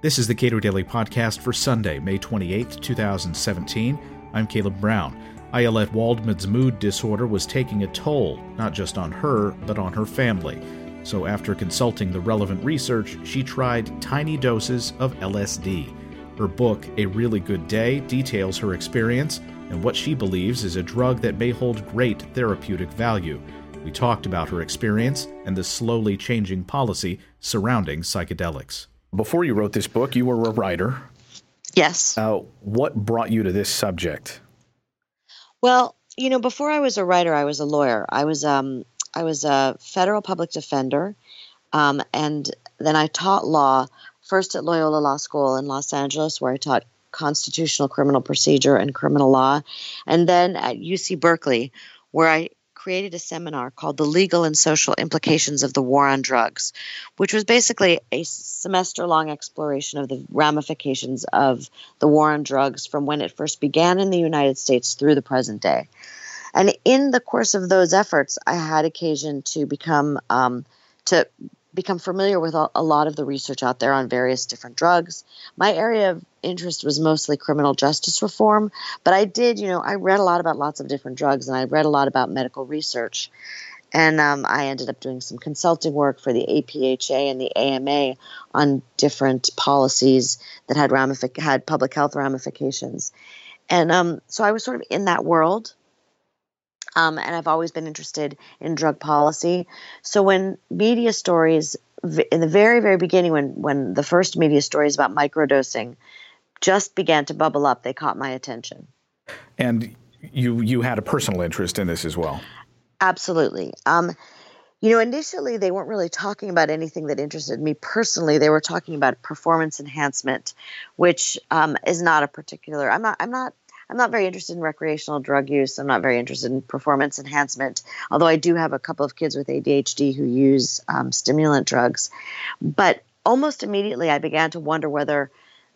This is the Cato Daily Podcast for Sunday, May 28, 2017. I'm Caleb Brown. Ayelet Waldman's mood disorder was taking a toll, not just on her, but on her family. So, after consulting the relevant research, she tried tiny doses of LSD. Her book, A Really Good Day, details her experience and what she believes is a drug that may hold great therapeutic value. We talked about her experience and the slowly changing policy surrounding psychedelics. Before you wrote this book, you were a writer. Yes. Uh, what brought you to this subject? Well, you know, before I was a writer, I was a lawyer. I was um, I was a federal public defender, um, and then I taught law first at Loyola Law School in Los Angeles, where I taught constitutional criminal procedure and criminal law, and then at UC Berkeley, where I created a seminar called The Legal and Social Implications of the War on Drugs, which was basically a semester long exploration of the ramifications of the war on drugs from when it first began in the United States through the present day. And in the course of those efforts, I had occasion to become um, to become familiar with a, lot of the research out there on various different drugs. My area of interest was mostly criminal justice reform, but I did, you know, I read a lot about lots of different drugs and I read a lot about medical research. And um, I ended up doing some consulting work for the APHA and the AMA on different policies that had ramific- had public health ramifications. And um, so I was sort of in that world um, and I've always been interested in drug policy. So when media stories, in the very, very beginning, when, when the first media stories about microdosing just began to bubble up, they caught my attention. And you you had a personal interest in this as well. Absolutely. Um, you know, initially they weren't really talking about anything that interested me personally. They were talking about performance enhancement, which um, is not a particular. I'm not. I'm not I'm not very interested in recreational drug use. I'm not very interested in performance enhancement, although I do have a couple of kids with ADHD who use um, stimulant drugs. But almost immediately, I began to wonder whether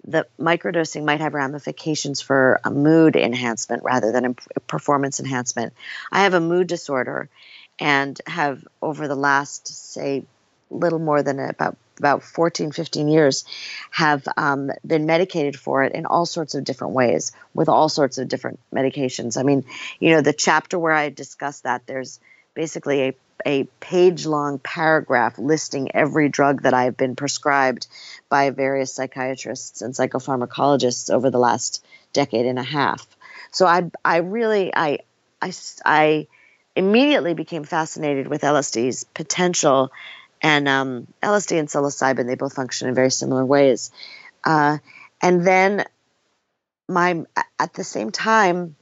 the microdosing might have ramifications for a mood enhancement rather than a performance enhancement. I have a mood disorder and have over the last say little more than about about 14, 15 years have um, been medicated for it in all sorts of different ways with all sorts of different medications. I mean, you know, the chapter where I discuss that, there's basically a, a page long paragraph listing every drug that I've been prescribed by various psychiatrists and psychopharmacologists over the last decade and a half. So I, I really, I, I, I immediately became fascinated with LSD's potential and um, LSD and psilocybin they both function in very similar ways. Uh, and then my at the same time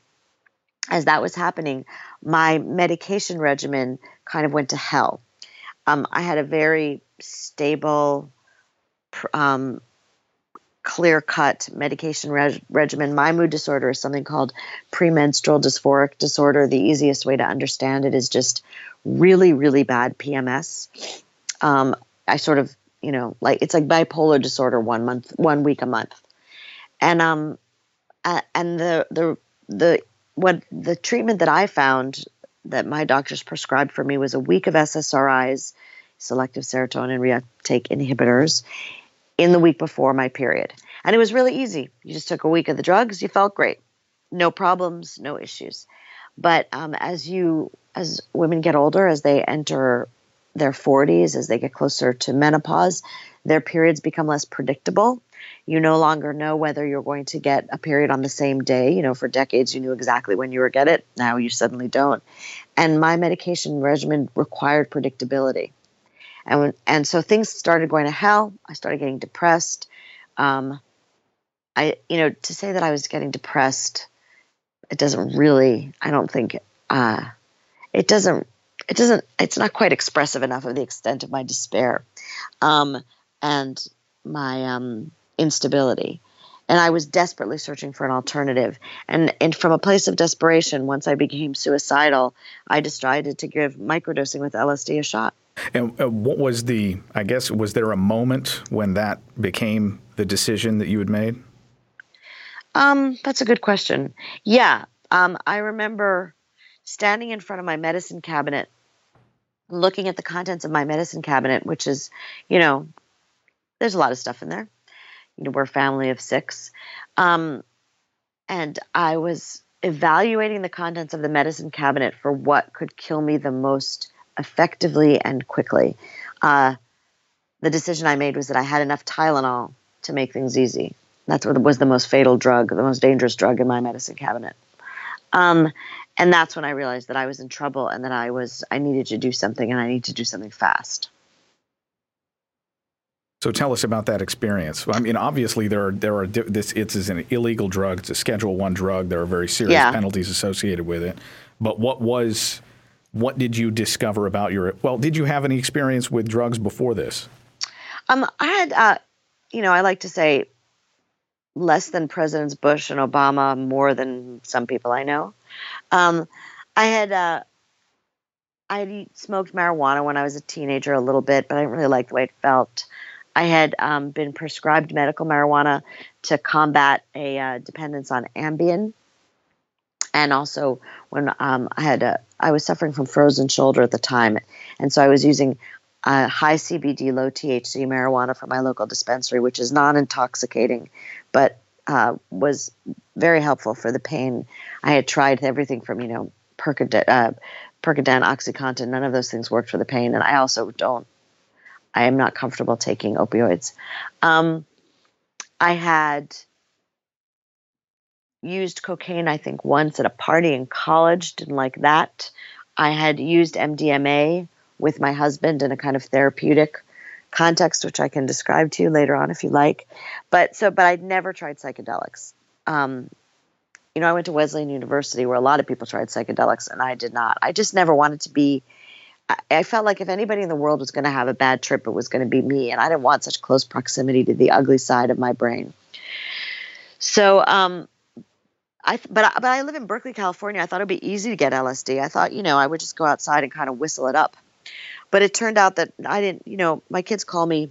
as that was happening, my medication regimen kind of went to hell. Um, I had a very stable, um, clear cut medication reg- regimen. My mood disorder is something called premenstrual dysphoric disorder. The easiest way to understand it is just really, really bad PMS um, I sort of, you know, like it's like bipolar disorder one month, one week a month. And, um, and the, the, the, what the treatment that I found that my doctors prescribed for me was a week of SSRIs, selective serotonin reuptake inhibitors, in the week before my period. And it was really easy. You just took a week of the drugs, you felt great. No problems, no issues. But um, as you, as women get older, as they enter their 40s, as they get closer to menopause, their periods become less predictable. You no longer know whether you're going to get a period on the same day. You know, for decades you knew exactly when you were get it. Now you suddenly don't. And my medication regimen required predictability. And when, and so things started going to hell. I started getting depressed. Um, I you know to say that I was getting depressed, it doesn't really. I don't think uh, it doesn't it doesn't it's not quite expressive enough of the extent of my despair um, and my um, instability. And i was desperately searching for an alternative. And, and from a place of desperation once i became suicidal i decided to give microdosing with lsd a shot. And uh, what was the i guess was there a moment when that became the decision that you had made? Um, that's a good question. Yeah um, i remember standing in front of my medicine cabinet looking at the contents of my medicine cabinet, which is, you know, there's a lot of stuff in there. You know, we're a family of six. Um, and I was evaluating the contents of the medicine cabinet for what could kill me the most effectively and quickly. Uh, the decision I made was that I had enough Tylenol to make things easy. That's what was the most fatal drug, the most dangerous drug in my medicine cabinet. Um, and that's when I realized that I was in trouble and that I was I needed to do something and I need to do something fast. So tell us about that experience. I mean, obviously there are there are this it's an illegal drug. It's a Schedule One drug. There are very serious yeah. penalties associated with it. But what was what did you discover about your? Well, did you have any experience with drugs before this? Um, I had, uh, you know, I like to say less than Presidents Bush and Obama, more than some people I know. Um, I had uh, I had smoked marijuana when I was a teenager a little bit, but I didn't really like the way it felt. I had um, been prescribed medical marijuana to combat a uh, dependence on Ambien, and also when um, I had a, I was suffering from frozen shoulder at the time, and so I was using uh, high CBD, low THC marijuana from my local dispensary, which is non intoxicating, but uh, was very helpful for the pain. I had tried everything from, you know, Percodan, uh, Percodan, OxyContin, none of those things worked for the pain. And I also don't, I am not comfortable taking opioids. Um, I had used cocaine, I think, once at a party in college, didn't like that. I had used MDMA with my husband in a kind of therapeutic context, which I can describe to you later on if you like. But so, but I'd never tried psychedelics. Um, you know, I went to Wesleyan University where a lot of people tried psychedelics, and I did not. I just never wanted to be. I, I felt like if anybody in the world was going to have a bad trip, it was going to be me, and I didn't want such close proximity to the ugly side of my brain. So, um, I but but I live in Berkeley, California. I thought it'd be easy to get LSD. I thought, you know, I would just go outside and kind of whistle it up. But it turned out that I didn't, you know, my kids call me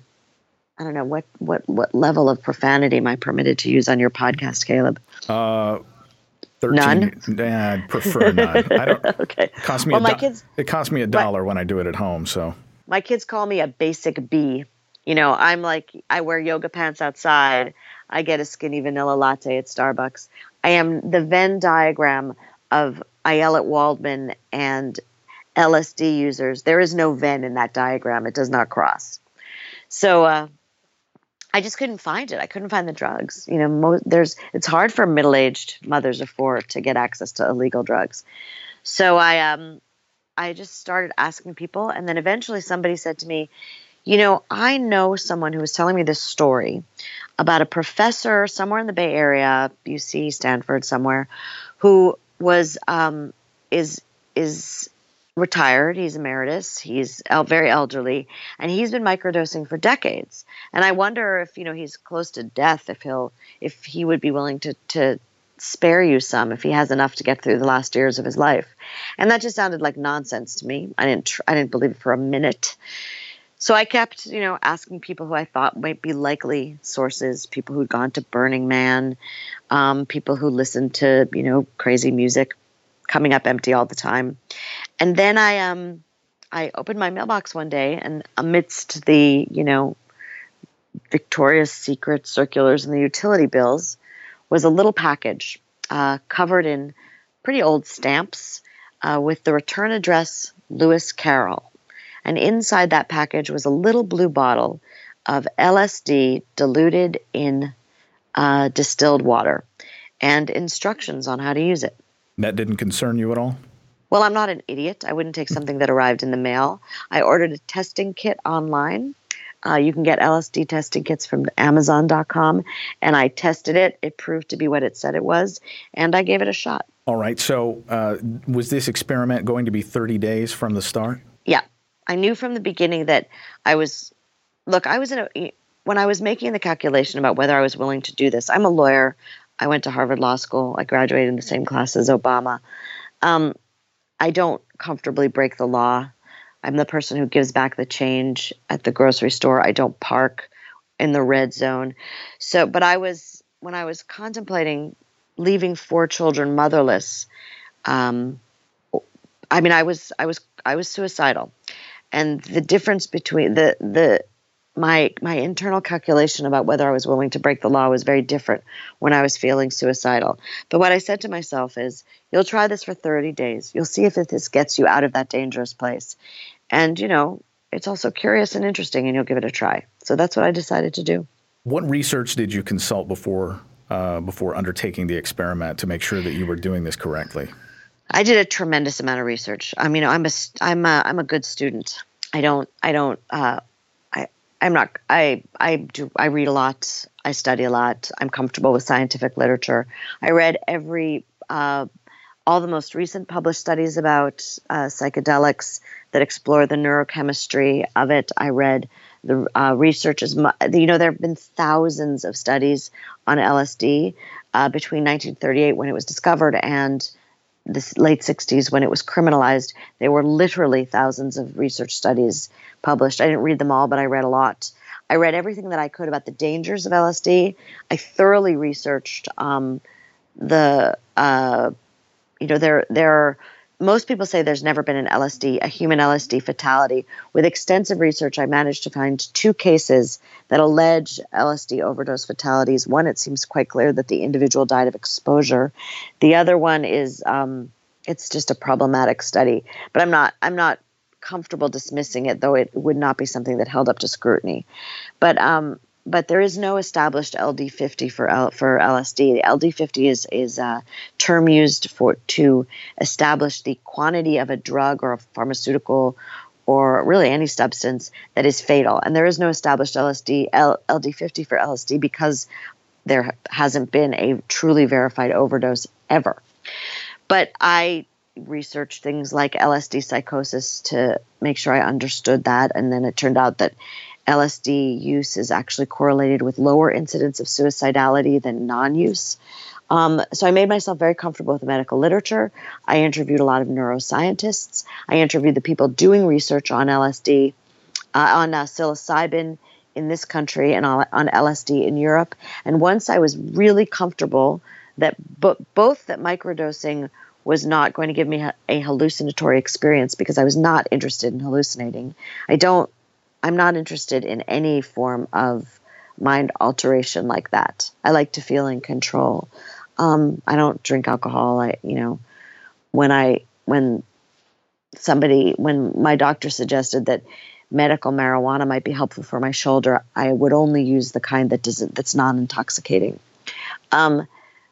I don't know what what what level of profanity am I permitted to use on your podcast, Caleb? Uh 13, none. Nah, I'd prefer none. I don't. okay. It costs me. Well, my do- kids. It costs me a dollar when I do it at home. So. My kids call me a basic B. You know, I'm like I wear yoga pants outside. I get a skinny vanilla latte at Starbucks. I am the Venn diagram of Ayelet Waldman and LSD users. There is no Venn in that diagram. It does not cross. So uh, I just couldn't find it. I couldn't find the drugs. You know, there's it's hard for middle-aged mothers of four to get access to illegal drugs. So I um I just started asking people, and then eventually somebody said to me, "You know, I know someone who was telling me this story about a professor somewhere in the Bay Area, UC, Stanford, somewhere, who was um, is is retired. He's emeritus. He's very elderly, and he's been microdosing for decades. And I wonder if you know he's close to death. If he'll, if he would be willing to to spare you some if he has enough to get through the last years of his life. And that just sounded like nonsense to me. I didn't. Tr- I didn't believe it for a minute. So I kept, you know, asking people who I thought might be likely sources, people who'd gone to Burning Man, um, people who listened to, you know, crazy music coming up empty all the time. And then I um I opened my mailbox one day and amidst the, you know, Victoria's Secret circulars and the utility bills was a little package uh, covered in pretty old stamps uh, with the return address Lewis Carroll. And inside that package was a little blue bottle of LSD diluted in uh, distilled water and instructions on how to use it. That didn't concern you at all? Well, I'm not an idiot. I wouldn't take something that arrived in the mail. I ordered a testing kit online. Uh, you can get LSD testing kits from Amazon.com, and I tested it. It proved to be what it said it was, and I gave it a shot. All right. So, uh, was this experiment going to be 30 days from the start? Yeah. I knew from the beginning that I was, look, I was in a, when I was making the calculation about whether I was willing to do this, I'm a lawyer. I went to Harvard Law School. I graduated in the same class as Obama. Um, I don't comfortably break the law. I'm the person who gives back the change at the grocery store. I don't park in the red zone. So, but I was when I was contemplating leaving four children motherless. Um, I mean, I was I was I was suicidal, and the difference between the the my my internal calculation about whether I was willing to break the law was very different when I was feeling suicidal. But what I said to myself is, you'll try this for 30 days. You'll see if this gets you out of that dangerous place. And you know, it's also curious and interesting and you'll give it a try. So that's what I decided to do. What research did you consult before uh, before undertaking the experiment to make sure that you were doing this correctly? I did a tremendous amount of research. I mean, I'm a I'm a, I'm a good student. I don't I don't uh, I'm not I I do I read a lot. I study a lot. I'm comfortable with scientific literature. I read every uh, all the most recent published studies about uh, psychedelics that explore the neurochemistry of it. I read the uh, research is you know there have been thousands of studies on LSD uh, between 1938 when it was discovered and the late 60s when it was criminalized. There were literally thousands of research studies published. I didn't read them all, but I read a lot. I read everything that I could about the dangers of LSD. I thoroughly researched um, the, uh, you know, there there most people say there's never been an LSD, a human LSD fatality. With extensive research, I managed to find two cases that allege LSD overdose fatalities. One, it seems quite clear that the individual died of exposure. The other one is um, it's just a problematic study. But I'm not I'm not comfortable dismissing it, though it would not be something that held up to scrutiny. But um, but there is no established LD50 for L, for LSD. The LD50 is is a term used for to establish the quantity of a drug or a pharmaceutical or really any substance that is fatal. And there is no established LSD L, LD50 for LSD because there hasn't been a truly verified overdose ever. But I researched things like LSD psychosis to make sure I understood that, and then it turned out that LSD use is actually correlated with lower incidence of suicidality than non use. Um, so I made myself very comfortable with the medical literature. I interviewed a lot of neuroscientists. I interviewed the people doing research on LSD, uh, on uh, psilocybin in this country, and on, LSD in Europe. And once I was really comfortable that bo- both that microdosing was not going to give me a hallucinatory experience because I was not interested in hallucinating. I don't I'm not interested in any form of mind alteration like that. I like to feel in control. Um, I don't drink alcohol. I, you know, when I when somebody when my doctor suggested that medical marijuana might be helpful for my shoulder, I would only use the kind that doesn't that's non-intoxicating. Um,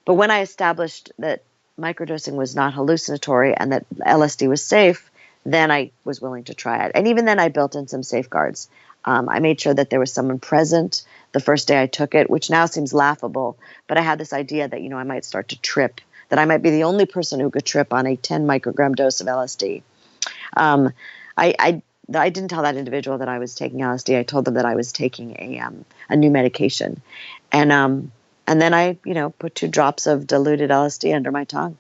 but when I established that microdosing was not hallucinatory and that LSD was safe, then I was willing to try it. And even then, I built in some safeguards. Um, I made sure that there was someone present the first day I took it, which now seems laughable. But I had this idea that, you know, I might start to trip, that I might be the only person who could trip on a 10 microgram dose of LSD. Um, I, I, I didn't tell that individual that I was taking LSD. I told them that I was taking a, um, a new medication. And, um, and then I, you know, put two drops of diluted LSD under my tongue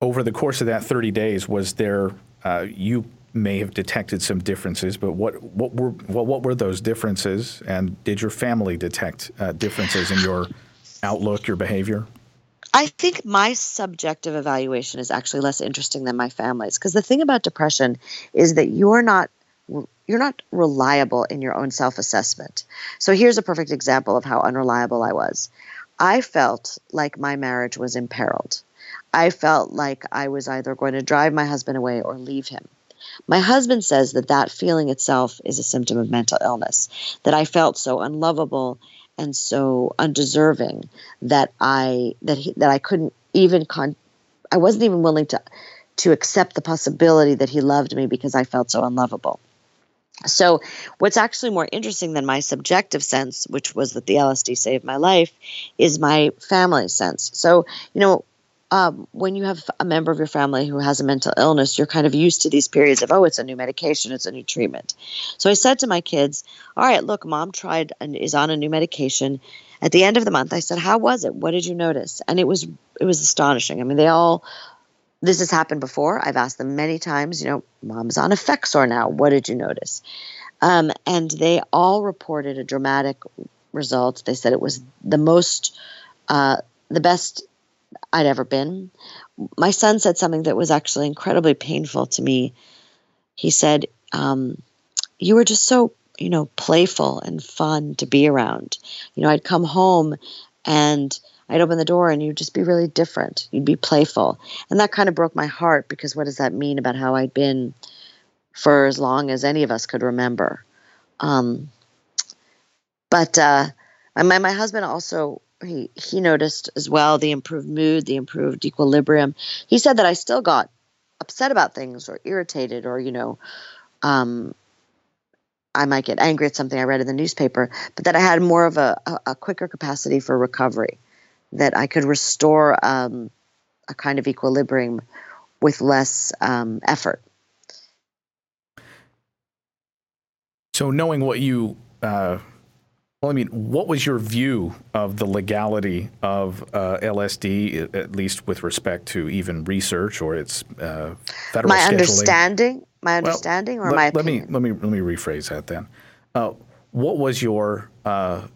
over the course of that 30 days, was there, uh, you may have detected some differences, but what, what, were, what, were those differences? And did your family detect uh, differences in your outlook, your behavior? I think my subjective evaluation is actually less interesting than my family's because the thing about depression is that you're not you're not reliable in your own self-assessment. So here's a perfect example of how unreliable I was. I felt like my marriage was imperiled. I felt like I was either going to drive my husband away or leave him. My husband says that that feeling itself is a symptom of mental illness, that I felt so unlovable and so undeserving that I that he, that I couldn't even con I wasn't even willing to to accept the possibility that he loved me because I felt so unlovable. So, what's actually more interesting than my subjective sense, which was that the LSD saved my life, is my family sense. So, you know, um, when you have a member of your family who has a mental illness, you're kind of used to these periods of, oh, it's a new medication, it's a new treatment. So I said to my kids, all right, look, mom tried and is on a new medication. At the end of the month, I said, how was it? What did you notice? And it was it was astonishing. I mean, they all this has happened before. I've asked them many times, you know, mom's on Effexor now. What did you notice? Um, and they all reported a dramatic result. They said it was the most, uh, the best I'd ever been. My son said something that was actually incredibly painful to me. He said, um, You were just so you know, playful and fun to be around. You know, I'd come home and I'd open the door and you'd just be really different. You'd be playful. And that kind of broke my heart because what does that mean about how I'd been for as long as any of us could remember? Um, but uh, my, my husband also he he noticed as well the improved mood, the improved equilibrium. He said that I still got upset about things or irritated or you know um, I might get angry at something I read in the newspaper, but that I had more of a, a, a quicker capacity for recovery, that I could restore um, a kind of equilibrium with less um, effort. So, knowing what you, uh, well, I mean, what was your view of the legality of uh, LSD, at least with respect to even research or its uh, federal My scheduling? understanding my understanding well, or let, my opinion? Let me let me let me rephrase that then. Uh, what was your uh,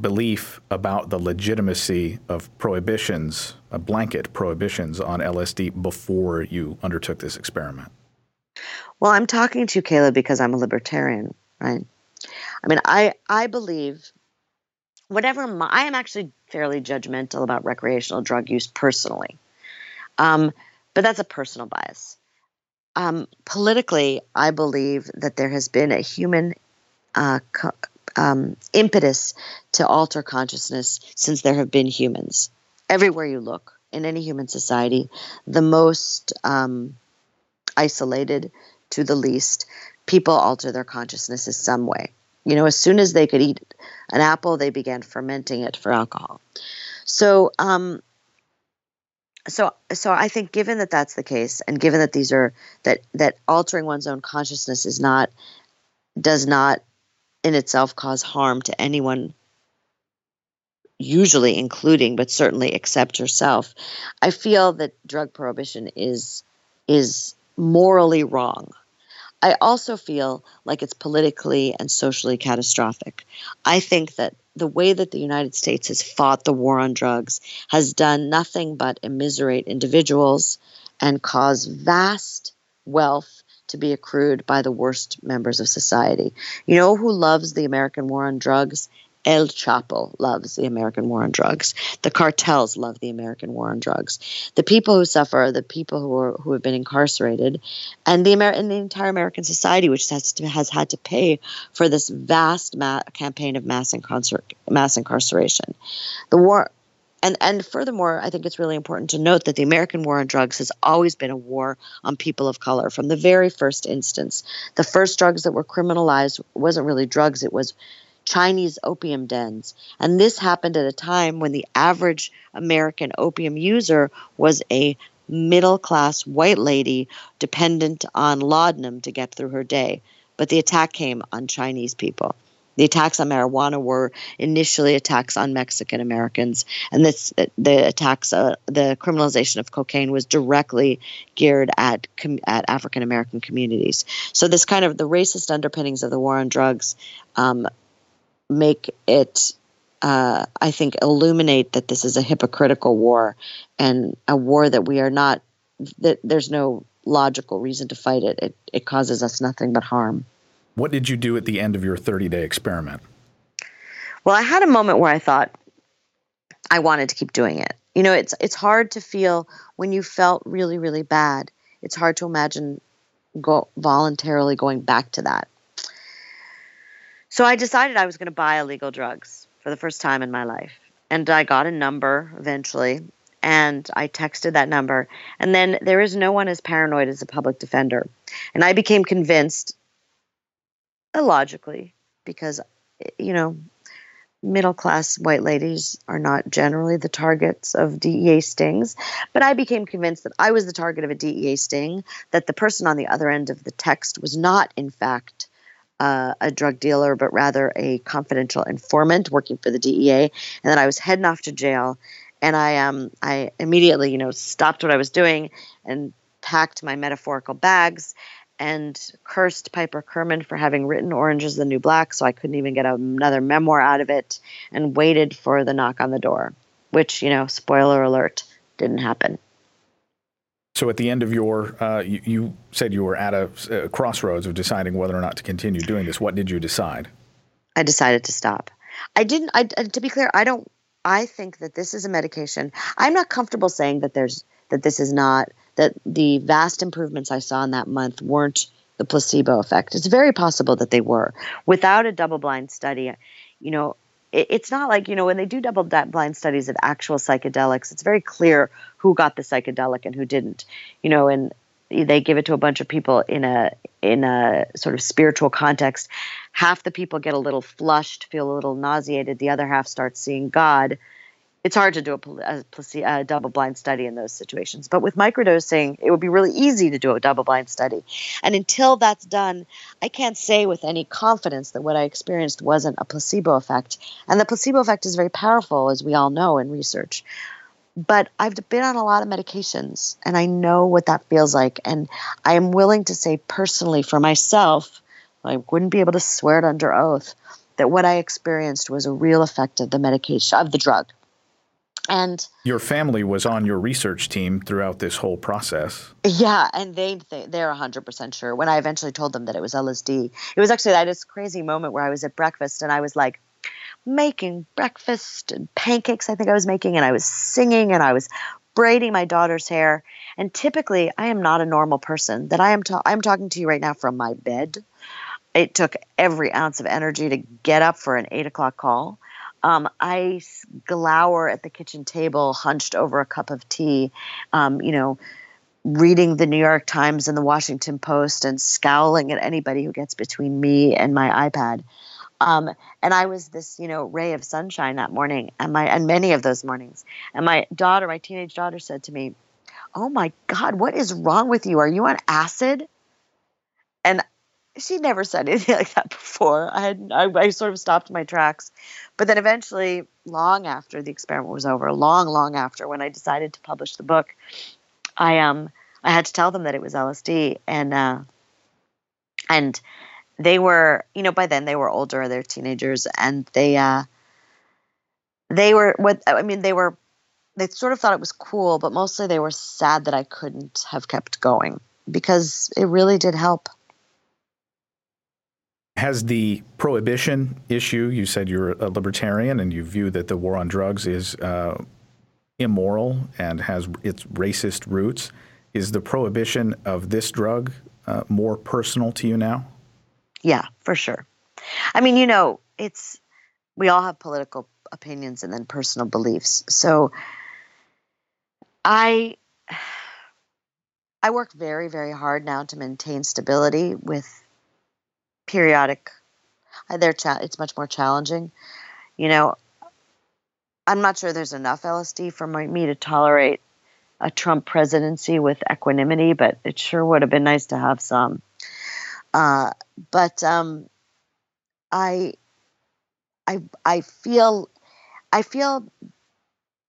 belief about the legitimacy of prohibitions, uh, blanket prohibitions on LSD before you undertook this experiment? Well, I'm talking to you, Caleb, because I'm a libertarian, right? I mean, I I believe whatever my, I am actually fairly judgmental about recreational drug use personally, um, but that's a personal bias. Um, politically, I believe that there has been a human uh, co- um, impetus to alter consciousness since there have been humans. Everywhere you look, in any human society, the most um, isolated to the least, people alter their consciousness in some way. You know, as soon as they could eat an apple, they began fermenting it for alcohol. So, um, so so i think given that that's the case and given that these are that that altering one's own consciousness is not does not in itself cause harm to anyone usually including but certainly except yourself i feel that drug prohibition is is morally wrong i also feel like it's politically and socially catastrophic i think that the way that the United States has fought the war on drugs has done nothing but immiserate individuals and cause vast wealth to be accrued by the worst members of society. You know who loves the American war on drugs? El Chapo loves the American war on drugs. The cartels love the American war on drugs. The people who suffer are the people who are who have been incarcerated, and the Amer- and the entire American society, which has to, has had to pay for this vast ma- campaign of mass incarcer- mass incarceration. The war. And, and furthermore, I think it's really important to note that the American war on drugs has always been a war on people of color from the very first instance. The first drugs that were criminalized wasn't really drugs, it was Chinese opium dens. And this happened at a time when the average American opium user was a middle class white lady dependent on laudanum to get through her day. But the attack came on Chinese people. The attacks on marijuana were initially attacks on Mexican Americans, and this the attacks, uh, the criminalization of cocaine was directly geared at at African American communities. So this kind of the racist underpinnings of the war on drugs um, make it uh, I think illuminate that this is a hypocritical war and a war that we are not that there's no logical reason to fight it. It it causes us nothing but harm. What did you do at the end of your 30 day experiment? Well, I had a moment where I thought I wanted to keep doing it. You know, it's it's hard to feel when you felt really really bad. It's hard to imagine go voluntarily going back to that. So I decided I was going to buy illegal drugs for the first time in my life. And I got a number eventually, and I texted that number. And then there is no one as paranoid as a public defender. And I became convinced, illogically, because, you know, middle class white ladies are not generally the targets of DEA stings. But I became convinced that I was the target of a DEA sting, that the person on the other end of the text was not, in fact, uh, a drug dealer, but rather a confidential informant working for the DEA, and then I was heading off to jail. And I um I immediately you know stopped what I was doing and packed my metaphorical bags and cursed Piper Kerman for having written Orange is the New Black, so I couldn't even get another memoir out of it, and waited for the knock on the door, which, you know, spoiler alert, didn't happen. So at the end of your, uh, you, you, said you were at a, a crossroads of deciding whether or not to continue doing this. What did you decide? I decided to stop. I didn't. I, to be clear, I don't. I think that this is a medication. I'm not comfortable saying that there's that this is not that the vast improvements I saw in that month weren't the placebo effect. It's very possible that they were. Without a double blind study, you know, it, it's not like, you know, when they do double blind studies of actual psychedelics, it's very clear who got the psychedelic and who didn't. You know, and they give it to a bunch of people in a in a sort of spiritual context. Half the people get a little flushed, feel a little nauseated. The other half starts seeing God it's hard to do a, a, a double blind study in those situations. But with microdosing, it would be really easy to do a double blind study. And until that's done, I can't say with any confidence that what I experienced wasn't a placebo effect. And the placebo effect is very powerful, as we all know in research. But I've been on a lot of medications and I know what that feels like. And I am willing to say personally for myself, I wouldn't be able to swear it under oath, that what I experienced was a real effect of the medication, of the drug and your family was on your research team throughout this whole process. Yeah and they, they they're 100% sure. When i eventually told them that it was lsd it was actually that this crazy moment where i was at breakfast and i was like making breakfast and pancakes i think i was making and i was singing and i was braiding my daughter's hair. And typically i am not a normal person. That i am ta- i'm talking to you right now from my bed. It took every ounce of energy to get up for an eight o'clock call um, I glower at the kitchen table, hunched over a cup of tea, um, you know, reading the New York Times and the Washington Post and scowling at anybody who gets between me and my iPad. Um, and I was this, you know, ray of sunshine that morning, and my and many of those mornings. And my daughter, my teenage daughter, said to me, "Oh my God, what is wrong with you? Are you on acid?" And she never said anything like that before. I had I, I, sort of stopped my tracks, but then eventually, long after the experiment was over, long long after when I decided to publish the book, I um I had to tell them that it was LSD and uh, and they were you know by then they were older, they're teenagers, and they uh they were what I mean they were they sort of thought it was cool, but mostly they were sad that I couldn't have kept going because it really did help. Has the prohibition issue, you said you're a libertarian and you view that the war on drugs is uh, immoral and has its racist roots. Is the prohibition of this drug uh, more personal to you now? Yeah, for sure. I mean, you know, it's we all have political opinions and then personal beliefs. So I I work very very hard now to maintain stability with periodic. Uh, they're cha- it's much more challenging. You know, I'm not sure there's enough LSD for my, me to tolerate a Trump presidency with equanimity, but it sure would have been nice to have some. Uh, but um, I, I, I feel, I feel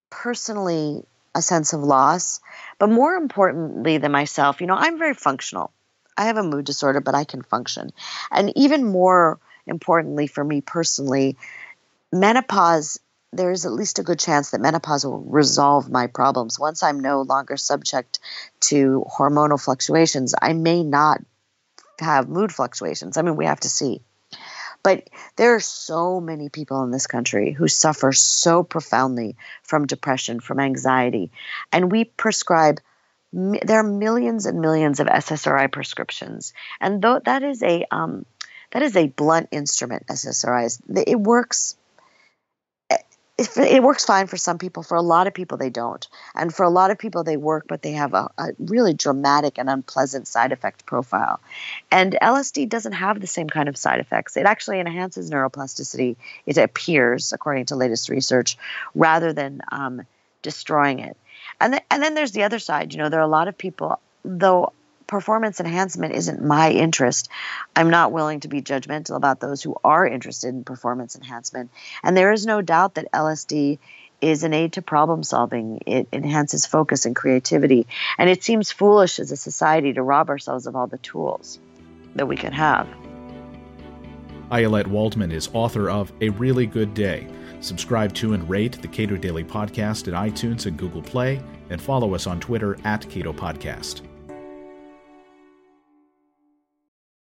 personally a sense of loss, but more importantly than myself, you know, I'm very functional. I have a mood disorder, but I can function. And even more importantly for me personally, menopause there's at least a good chance that menopause will resolve my problems. Once I'm no longer subject to hormonal fluctuations, I may not have mood fluctuations. I mean, we have to see. But there are so many people in this country who suffer so profoundly from depression, from anxiety, and we prescribe there are millions and millions of SSRI prescriptions, and though that is a um, that is a blunt instrument. SSRIs it works. It, it works fine for some people. For a lot of people, they don't. And for a lot of people, they work, but they have a, a really dramatic and unpleasant side effect profile. And LSD doesn't have the same kind of side effects. It actually enhances neuroplasticity, it appears, according to latest research, rather than um, destroying it. And then, and then there's the other side. You know, there are a lot of people, though performance enhancement isn't my interest. I'm not willing to be judgmental about those who are interested in performance enhancement. And there is no doubt that LSD is an aid to problem solving. It enhances focus and creativity. And it seems foolish as a society to rob ourselves of all the tools that we can have. Ayelet Waldman is author of A Really Good Day. Subscribe to and rate the Cato Daily Podcast at iTunes and Google Play, and follow us on Twitter at Cato Podcast.